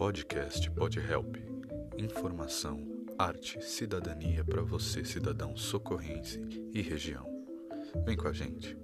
Podcast PodHelp. Informação, arte, cidadania para você, cidadão socorrense e região. Vem com a gente.